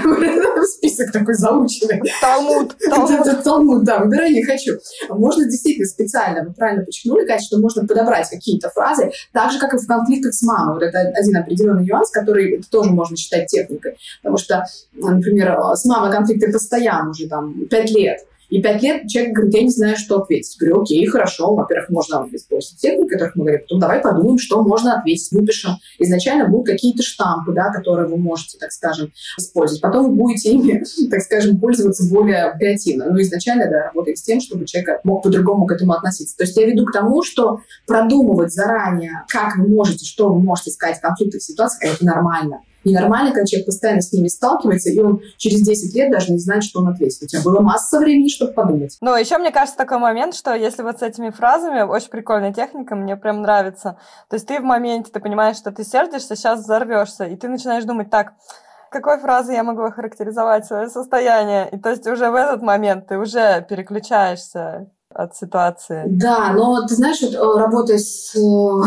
список такой заученный. Талмуд. Талмуд, Талмуд да, выбирай не хочу. Можно действительно специально, вы правильно подчеркнули, конечно, что можно подобрать какие-то фразы, так же, как и в конфликтах с мамой. Вот это один определенный нюанс, который тоже можно считать техникой. Потому что, например, с мамой конфликты постоянно уже там 5 лет. И пять лет человек говорит, я не знаю, что ответить. Говорю, окей, хорошо. Во-первых, можно использовать техники, которых мы говорим. Потом давай подумаем, что можно ответить. Выпишем. Изначально будут какие-то штампы, да, которые вы можете, так скажем, использовать. Потом вы будете ими, так скажем, пользоваться более креативно. Но изначально, да, работать с тем, чтобы человек мог по-другому к этому относиться. То есть я веду к тому, что продумывать заранее, как вы можете, что вы можете сказать в конфликтных ситуациях, это нормально. Ненормально, когда человек постоянно с ними сталкивается, и он через 10 лет даже не знает, что он ответит. У тебя было масса времени, чтобы подумать. Ну, еще мне кажется такой момент, что если вот с этими фразами, очень прикольная техника, мне прям нравится. То есть ты в моменте, ты понимаешь, что ты сердишься, сейчас взорвешься, и ты начинаешь думать, так, какой фразой я могу охарактеризовать свое состояние? И то есть уже в этот момент ты уже переключаешься от ситуации. Да, но ты знаешь, вот, э, работая с э,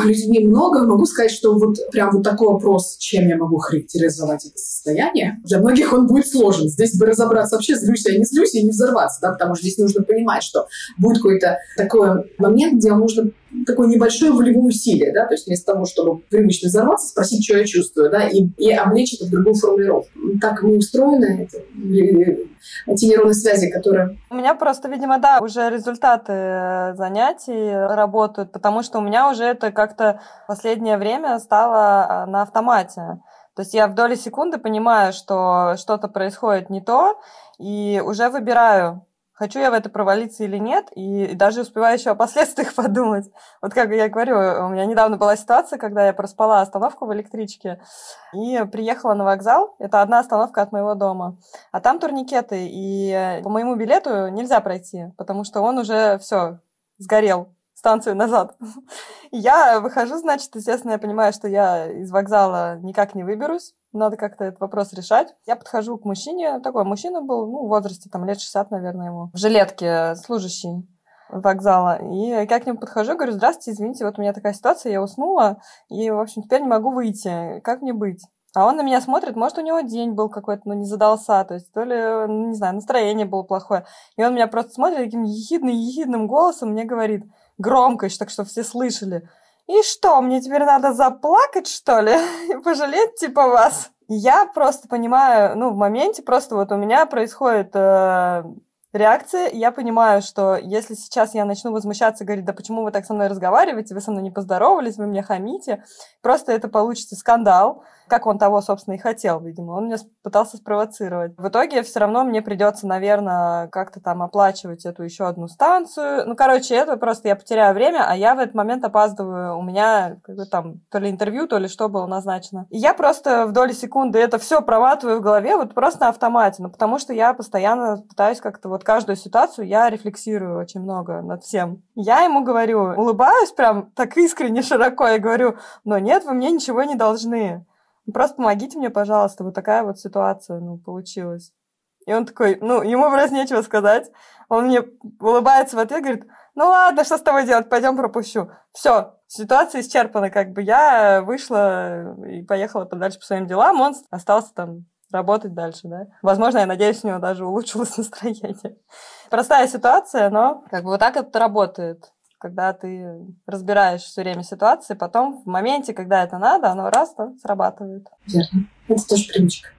людьми много, могу сказать, что вот прям вот такой вопрос, чем я могу характеризовать это состояние, для многих он будет сложен. Здесь бы разобраться вообще, злюсь я, не злюсь, и не взорваться, да, потому что здесь нужно понимать, что будет какой-то такой момент, где нужно такое небольшое волевое усилие, да, то есть вместо того, чтобы привычно взорваться, спросить, что я чувствую, да, и, и облечь это в другую формулировку. Так мы устроены, это, эти нейронные связи, которые... У меня просто, видимо, да, уже результаты занятий работают, потому что у меня уже это как-то последнее время стало а, на автомате. То есть я в доли секунды понимаю, что что-то происходит не то, и уже выбираю, хочу я в это провалиться или нет, и даже успеваю еще о последствиях подумать. Вот как я говорю, у меня недавно была ситуация, когда я проспала остановку в электричке и приехала на вокзал. Это одна остановка от моего дома. А там турникеты, и по моему билету нельзя пройти, потому что он уже все сгорел станцию назад. Я выхожу, значит, естественно, я понимаю, что я из вокзала никак не выберусь. Надо как-то этот вопрос решать. Я подхожу к мужчине. Такой мужчина был, ну, в возрасте, там, лет 60, наверное, ему. В жилетке, служащий вокзала. И я к нему подхожу, говорю, здравствуйте, извините, вот у меня такая ситуация, я уснула, и, в общем, теперь не могу выйти. Как мне быть? А он на меня смотрит, может, у него день был какой-то, ну, не задался, то есть, то ли, не знаю, настроение было плохое. И он меня просто смотрит таким ехидным-ехидным голосом, мне говорит, громкость, так что все слышали. И что, мне теперь надо заплакать, что ли? И пожалеть, типа, вас? Я просто понимаю, ну, в моменте просто вот у меня происходит э, реакция, я понимаю, что если сейчас я начну возмущаться, говорить, да почему вы так со мной разговариваете, вы со мной не поздоровались, вы мне хамите, просто это получится скандал, как он того, собственно, и хотел, видимо. Он меня пытался спровоцировать. В итоге все равно мне придется, наверное, как-то там оплачивать эту еще одну станцию. Ну, короче, это просто я потеряю время, а я в этот момент опаздываю. У меня как бы там то ли интервью, то ли что было назначено. И я просто в доли секунды это все проматываю в голове вот просто на автомате, ну, потому что я постоянно пытаюсь как-то вот каждую ситуацию я рефлексирую очень много над всем. Я ему говорю, улыбаюсь прям так искренне широко и говорю, но нет, вы мне ничего не должны. Просто помогите мне, пожалуйста, вот такая вот ситуация, ну, получилась. И он такой, ну, ему вроде нечего сказать. Он мне улыбается в ответ, говорит, ну ладно, что с тобой делать, пойдем пропущу. Все, Ситуация исчерпана, как бы я вышла и поехала подальше по своим делам, он остался там работать дальше, да. Возможно, я надеюсь, у него даже улучшилось настроение. Простая ситуация, но как бы вот так это работает когда ты разбираешь все время ситуации, потом в моменте, когда это надо, оно раз то срабатывает. Верно. Это тоже привычка.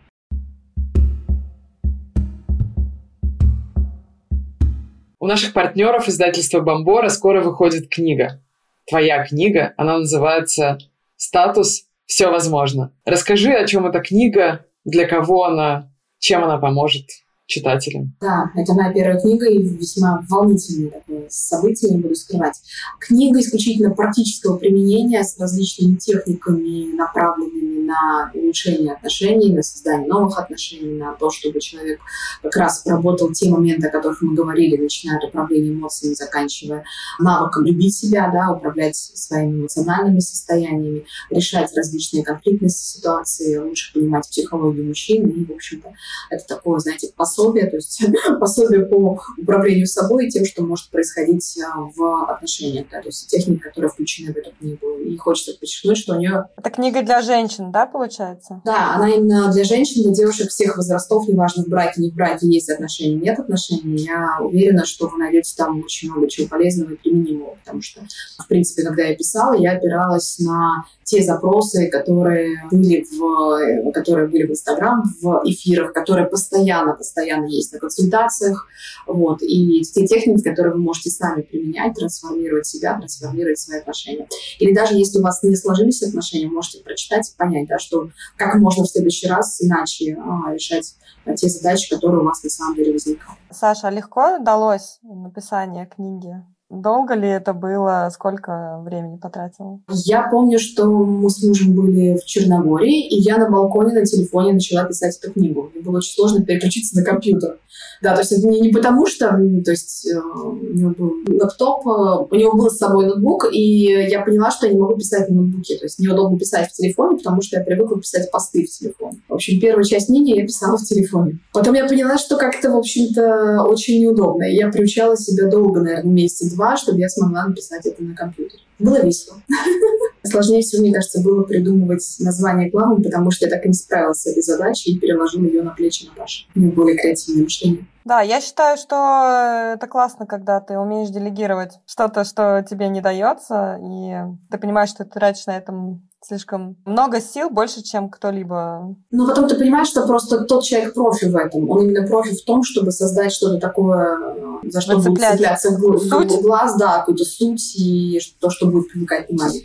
У наших партнеров издательства Бомбора скоро выходит книга. Твоя книга, она называется «Статус. Все возможно». Расскажи, о чем эта книга, для кого она, чем она поможет читателям. Да, это моя первая книга и весьма волнительное такое событие, не буду скрывать. Книга исключительно практического применения с различными техниками, направленными на улучшение отношений, на создание новых отношений, на то, чтобы человек как раз проработал те моменты, о которых мы говорили, начиная от управления эмоциями, заканчивая навыком любить себя, да, управлять своими эмоциональными состояниями, решать различные конфликтные ситуации, лучше понимать психологию мужчин. И, в общем-то, это такое, знаете, посыл пособие, то есть пособие по управлению собой и тем, что может происходить а, в отношениях, да, то есть техники, которые включены в эту книгу. И хочется подчеркнуть, что у нее... Это книга для женщин, да, получается? Да, она именно для женщин, для девушек всех возрастов, неважно, в браке, не в браке, есть отношения, нет отношений. Я уверена, что вы найдете там очень много чего полезного и применимого, потому что, в принципе, когда я писала, я опиралась на те запросы, которые были в, которые были в Инстаграм, в эфирах, которые постоянно, постоянно есть на консультациях, вот, и те техники, которые вы можете сами применять, трансформировать себя, трансформировать свои отношения. Или даже если у вас не сложились отношения, можете прочитать и понять, да, что как можно в следующий раз иначе а, решать те задачи, которые у вас на самом деле возникают. Саша, а легко далось написание книги? Долго ли это было? Сколько времени потратила? Я помню, что мы с мужем были в Черногории, и я на балконе на телефоне начала писать эту книгу. Мне было очень сложно переключиться на компьютер. Да, то есть это не, не потому, что то есть, э, у него был лэптоп, э, у него был с собой ноутбук, и я поняла, что я не могу писать на ноутбуке. То есть неудобно писать в телефоне, потому что я привыкла писать посты в телефоне. В общем, первую часть книги я писала в телефоне. Потом я поняла, что как-то, в общем-то, очень неудобно. И я приучала себя долго, наверное, месяца два, чтобы я смогла написать это на компьютере. Было весело. Сложнее всего, мне кажется, было придумывать название главам, потому что я так и не справилась с этой задачей и переложила ее на плечи Наташи. У нее более креативное мышление. Да, я считаю, что это классно, когда ты умеешь делегировать что-то, что тебе не дается, и ты понимаешь, что ты тратишь на этом слишком много сил, больше, чем кто-либо. Ну, потом ты понимаешь, что просто тот человек профи в этом. Он именно профи в том, чтобы создать что-то такое, за что будет цепляться в, суть. в глаз, да, какую-то суть и то, что будет привлекать внимание.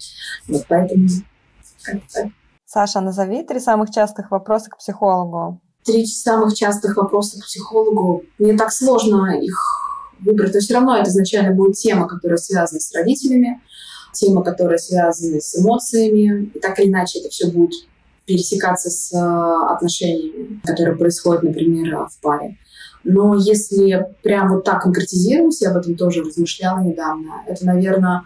Вот поэтому как-то Саша, назови три самых частых вопроса к психологу. Три самых частых вопроса к психологу. Мне так сложно их выбрать, но все равно это изначально будет тема, которая связана с родителями, тема, которая связана с эмоциями. И так или иначе это все будет пересекаться с э, отношениями, которые происходят, например, в паре. Но если прям вот так конкретизировать, я об этом тоже размышляла недавно, это, наверное,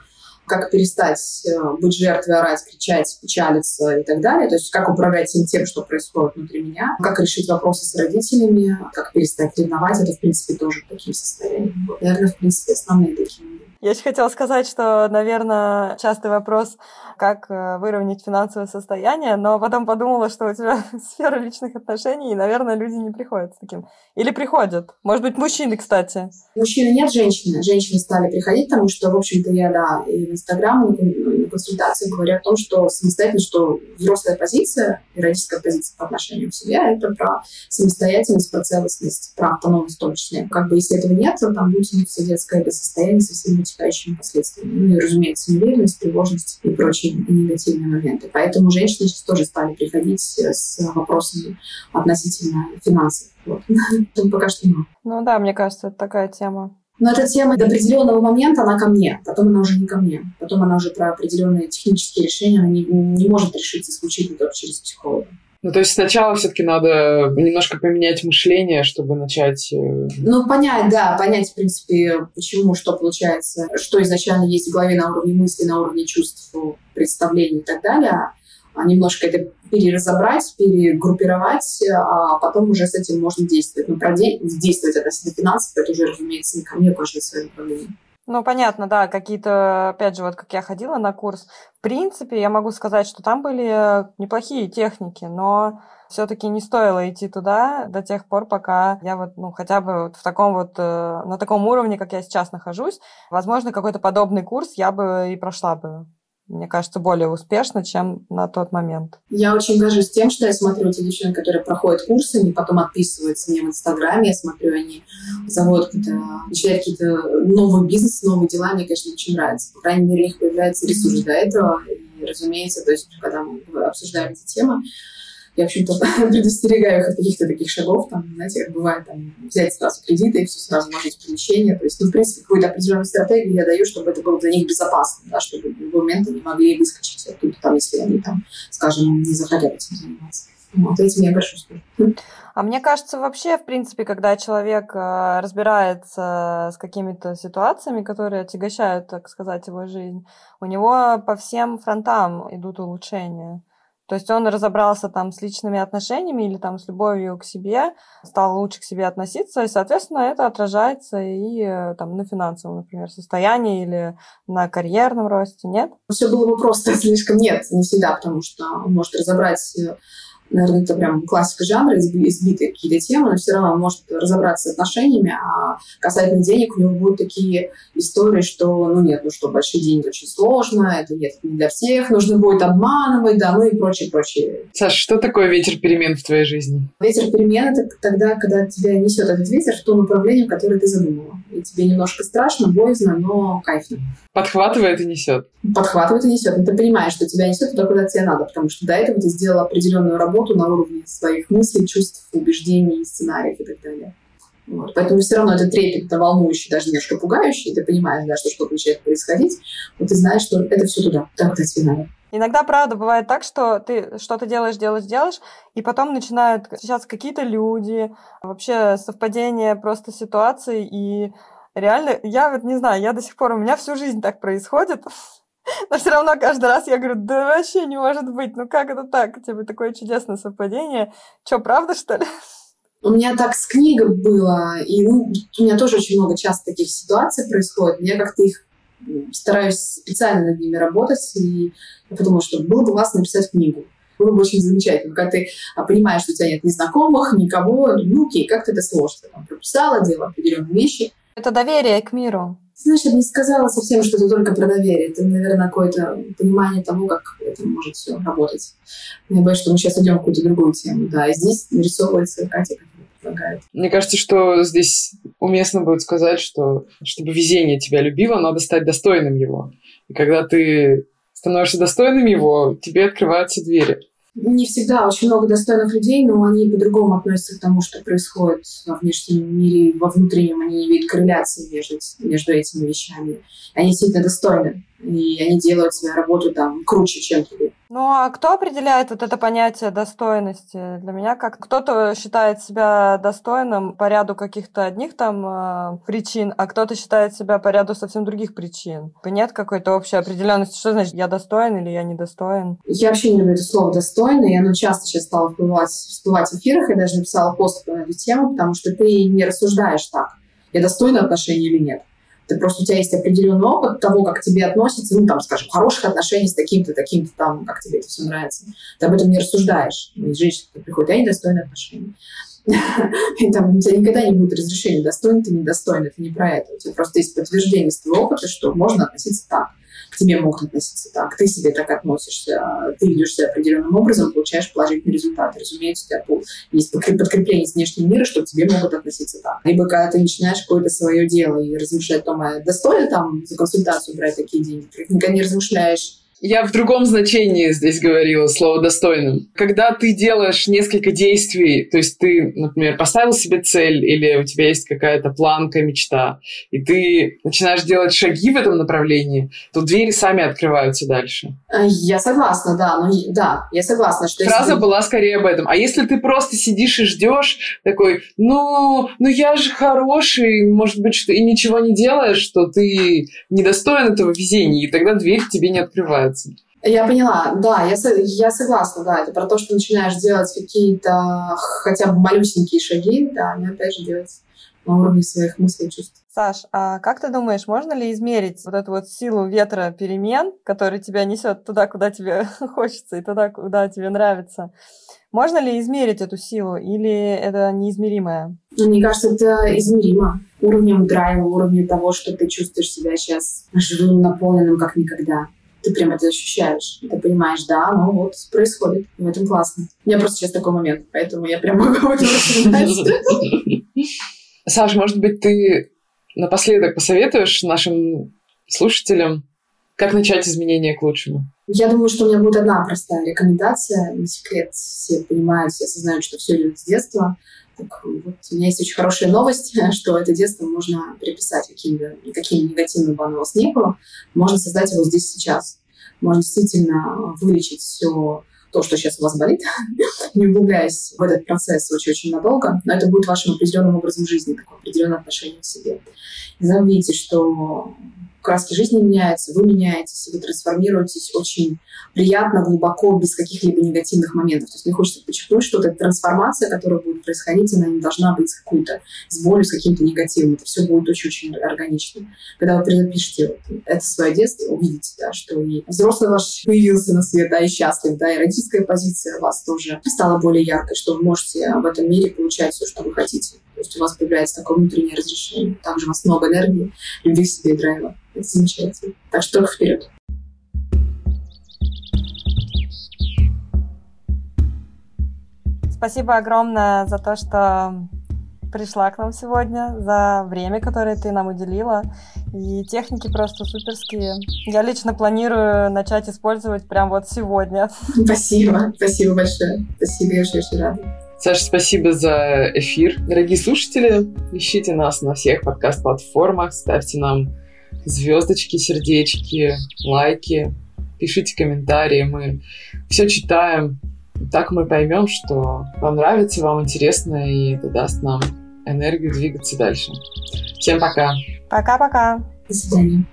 как перестать э, быть жертвой, орать, кричать, печалиться и так далее. То есть как управлять всем тем, что происходит внутри меня, как решить вопросы с родителями, как перестать ревновать. Это, в принципе, тоже таким состоянием. Наверное, в принципе, основные такие я еще хотела сказать, что, наверное, частый вопрос, как э, выровнять финансовое состояние, но потом подумала, что у тебя сфера личных отношений, и, наверное, люди не приходят с таким. Или приходят. Может быть, мужчины, кстати. Мужчины нет, женщины. Женщины стали приходить, потому что, в общем-то, я, да, и в Инстаграм, и на консультации говорю о том, что самостоятельно, что взрослая позиция и родительская позиция по отношению к себе — это про самостоятельность, про целостность, про автономность в том числе. Как бы если этого нет, то там будет детское состояние со всеми вытекающими последствиями. Ну и, разумеется, неуверенность, тревожность и прочие негативные моменты. Поэтому женщины сейчас тоже стали приходить с вопросами относительно финансов. Вот. пока что мало. Ну да, мне кажется, это такая тема. Но эта тема до определенного момента, она ко мне, потом она уже не ко мне. Потом она уже про определенные технические решения, она не, не может решиться исключительно только через психолога. Ну, то есть сначала все-таки надо немножко поменять мышление, чтобы начать... Э, ну, понять, да, понять, в принципе, почему, что получается, что изначально есть в голове на уровне мысли, на уровне чувств, представлений и так далее. А немножко это переразобрать, перегруппировать, а потом уже с этим можно действовать. Но про действовать относительно финансов, это уже, разумеется, не ко мне, каждый свое направление. Ну, понятно, да, какие-то, опять же, вот как я ходила на курс, в принципе, я могу сказать, что там были неплохие техники, но все-таки не стоило идти туда до тех пор, пока я вот, ну, хотя бы вот в таком вот, э, на таком уровне, как я сейчас нахожусь. Возможно, какой-то подобный курс я бы и прошла бы мне кажется, более успешно, чем на тот момент. Я очень горжусь тем, что я смотрю те девчонки, которые проходят курсы, они потом отписываются мне в Инстаграме, я смотрю, они заводят какие-то, начинают какие-то новые бизнесы, новые дела, мне, конечно, очень нравится. По крайней мере, у них появляется ресурс для этого, и, разумеется, то есть, когда мы обсуждаем эти темы, я, в общем-то, предостерегаю их от каких-то таких шагов, там, знаете, как бывает, там, взять сразу кредиты и все сразу вложить в помещение. То есть, ну, в принципе, какую-то определенную стратегию я даю, чтобы это было для них безопасно, да, чтобы в любой момент они могли выскочить оттуда, там, если они, там, скажем, не захотят этим заниматься. Вот этим я горжусь. А мне кажется, вообще, в принципе, когда человек э, разбирается с какими-то ситуациями, которые отягощают, так сказать, его жизнь, у него по всем фронтам идут улучшения. То есть он разобрался там с личными отношениями или там с любовью к себе, стал лучше к себе относиться, и, соответственно, это отражается и э, там на финансовом, например, состоянии или на карьерном росте, нет? Все было бы просто слишком нет, не всегда, потому что он может разобрать э, наверное, это прям классика жанра, избитые какие-то темы, но все равно он может разобраться с отношениями, а касательно денег у него будут такие истории, что, ну нет, ну что, большие деньги очень сложно, это нет, не для всех, нужно будет обманывать, да, ну и прочее, прочее. Саш, что такое ветер перемен в твоей жизни? Ветер перемен — это тогда, когда тебя несет этот ветер в том направлении, которое ты задумала. И тебе немножко страшно, боязно, но кайфно. Подхватывает и несет. Подхватывает и несет. Но ты понимаешь, что тебя несет туда, куда тебе надо, потому что до этого ты сделала определенную работу, работу на уровне своих мыслей, чувств, убеждений, сценариев и так далее. Вот. Поэтому все равно это трепет, это волнующий, даже немножко пугающий. Ты понимаешь, да, что что-то начинает происходить, но ты знаешь, что это все туда, так куда тебе надо. Иногда, правда, бывает так, что ты что-то делаешь, делаешь, делаешь, и потом начинают сейчас какие-то люди, вообще совпадение просто ситуации, и реально, я вот не знаю, я до сих пор, у меня всю жизнь так происходит, но все равно каждый раз я говорю, да вообще не может быть, ну как это так? Типа такое чудесное совпадение. Че, правда, что ли? У меня так с книгой было, и ну, у меня тоже очень много часто таких ситуаций происходит. Я как-то их стараюсь специально над ними работать, и я подумала, что было бы классно написать книгу. Было бы очень замечательно, когда ты а, понимаешь, что у тебя нет ни знакомых, никого, ну окей, как ты это сложно. Ты там прописала, делала определенные вещи. Это доверие к миру. Знаешь, я бы не сказала совсем, что это только про доверие. Это, наверное, какое-то понимание того, как это может все работать. Я боюсь, что мы сейчас идем в какую-то другую тему. Да, и здесь нарисовывается Катя, которая предлагает. Мне кажется, что здесь уместно будет сказать, что чтобы везение тебя любило, надо стать достойным его. И когда ты становишься достойным его, тебе открываются двери не всегда очень много достойных людей, но они по-другому относятся к тому, что происходит во внешнем мире, во внутреннем. Они не видят корреляции между, между этими вещами. Они действительно достойны, и они делают свою работу там круче, чем другие. Ну а кто определяет вот это понятие достойности? Для меня как кто-то считает себя достойным по ряду каких-то одних там э, причин, а кто-то считает себя по ряду совсем других причин. Нет какой-то общей определенности, что значит я достоин или я недостоин? Я вообще не люблю это слово достойный, и оно часто сейчас стало всплывать, всплывать в эфирах. Я даже написала пост по эту тему, потому что ты не рассуждаешь так, я достойна отношений или нет. Ты просто у тебя есть определенный опыт того, как к тебе относятся, ну, там, скажем, хороших отношений с таким-то, таким-то, там, как тебе это все нравится. Ты об этом не рассуждаешь. Есть женщины, которые приходят, они достойны отношений. И там у тебя никогда не будет разрешения, достойный ты, недостойный. Это не про это. У тебя просто есть подтверждение с твоего опыта, что можно относиться так тебе могут относиться так, ты себе так относишься, ты ведешь себя определенным образом, получаешь положительный результат. Разумеется, у тебя есть подкрепление с внешнего мира, что к тебе могут относиться так. Либо когда ты начинаешь какое-то свое дело и размышлять о том, а достойно там за консультацию брать такие деньги, ты никогда не размышляешь я в другом значении здесь говорила слово «достойным». Когда ты делаешь несколько действий, то есть ты, например, поставил себе цель или у тебя есть какая-то планка, мечта, и ты начинаешь делать шаги в этом направлении, то двери сами открываются дальше. Э, я согласна, да. Ну, да, я согласна. Что Фраза если... была скорее об этом. А если ты просто сидишь и ждешь, такой, ну, ну я же хороший, может быть, что и ничего не делаешь, что ты недостоин этого везения, и тогда дверь тебе не открывается развивается. Я поняла, да, я, я согласна, да, это про то, что начинаешь делать какие-то хотя бы малюсенькие шаги, да, они опять же делать на уровне своих мыслей и чувств. Саш, а как ты думаешь, можно ли измерить вот эту вот силу ветра перемен, который тебя несет туда, куда тебе хочется, и туда, куда тебе нравится? Можно ли измерить эту силу или это неизмеримое? Ну, мне кажется, это измеримо. Уровнем драйва, уровнем того, что ты чувствуешь себя сейчас живым, наполненным, как никогда. Ты прям это ощущаешь. Ты понимаешь, да, ну вот происходит. В этом классно. У меня просто сейчас такой момент, поэтому я прям могу об этом рассказать. Саш, может быть, ты напоследок посоветуешь нашим слушателям, как начать изменения к лучшему? Я думаю, что у меня будет одна простая рекомендация. Не секрет, все понимают, все осознают, что все идет с детства. Так вот, у меня есть очень хорошая новость, что это детство можно приписать каким-то, каким негативным бы оно у вас не было. Можно создать его здесь сейчас. Можно действительно вылечить все то, что сейчас у вас болит, не углубляясь в этот процесс очень-очень надолго, но это будет вашим определенным образом жизни, такое определенное отношение к себе. И вы увидите, что краски жизни меняются, вы меняетесь, вы трансформируетесь очень приятно, глубоко, без каких-либо негативных моментов. То есть мне хочется подчеркнуть, что эта трансформация, которая будет происходить, она не должна быть какой-то, с болью, с каким-то негативом. Это все будет очень-очень органично. Когда вы перепишете это свое детство, увидите, да, что и взрослый ваш появился на свет, да, и счастлив, да, и родительская позиция у вас тоже стала более яркой, что вы можете в этом мире получать все, что вы хотите. То есть у вас появляется такое внутреннее разрешение. Также у вас много энергии, любви к себе и драйва. Это замечательно. Так что только вперед. Спасибо огромное за то, что пришла к нам сегодня, за время, которое ты нам уделила. И техники просто суперские. Я лично планирую начать использовать прямо вот сегодня. Спасибо, спасибо большое. Спасибо, я очень-очень рада. Саша, спасибо за эфир. Дорогие слушатели, ищите нас на всех подкаст-платформах, ставьте нам звездочки, сердечки, лайки, пишите комментарии, мы все читаем. Так мы поймем, что вам нравится, вам интересно, и это даст нам энергию двигаться дальше. Всем пока. Пока-пока. До свидания.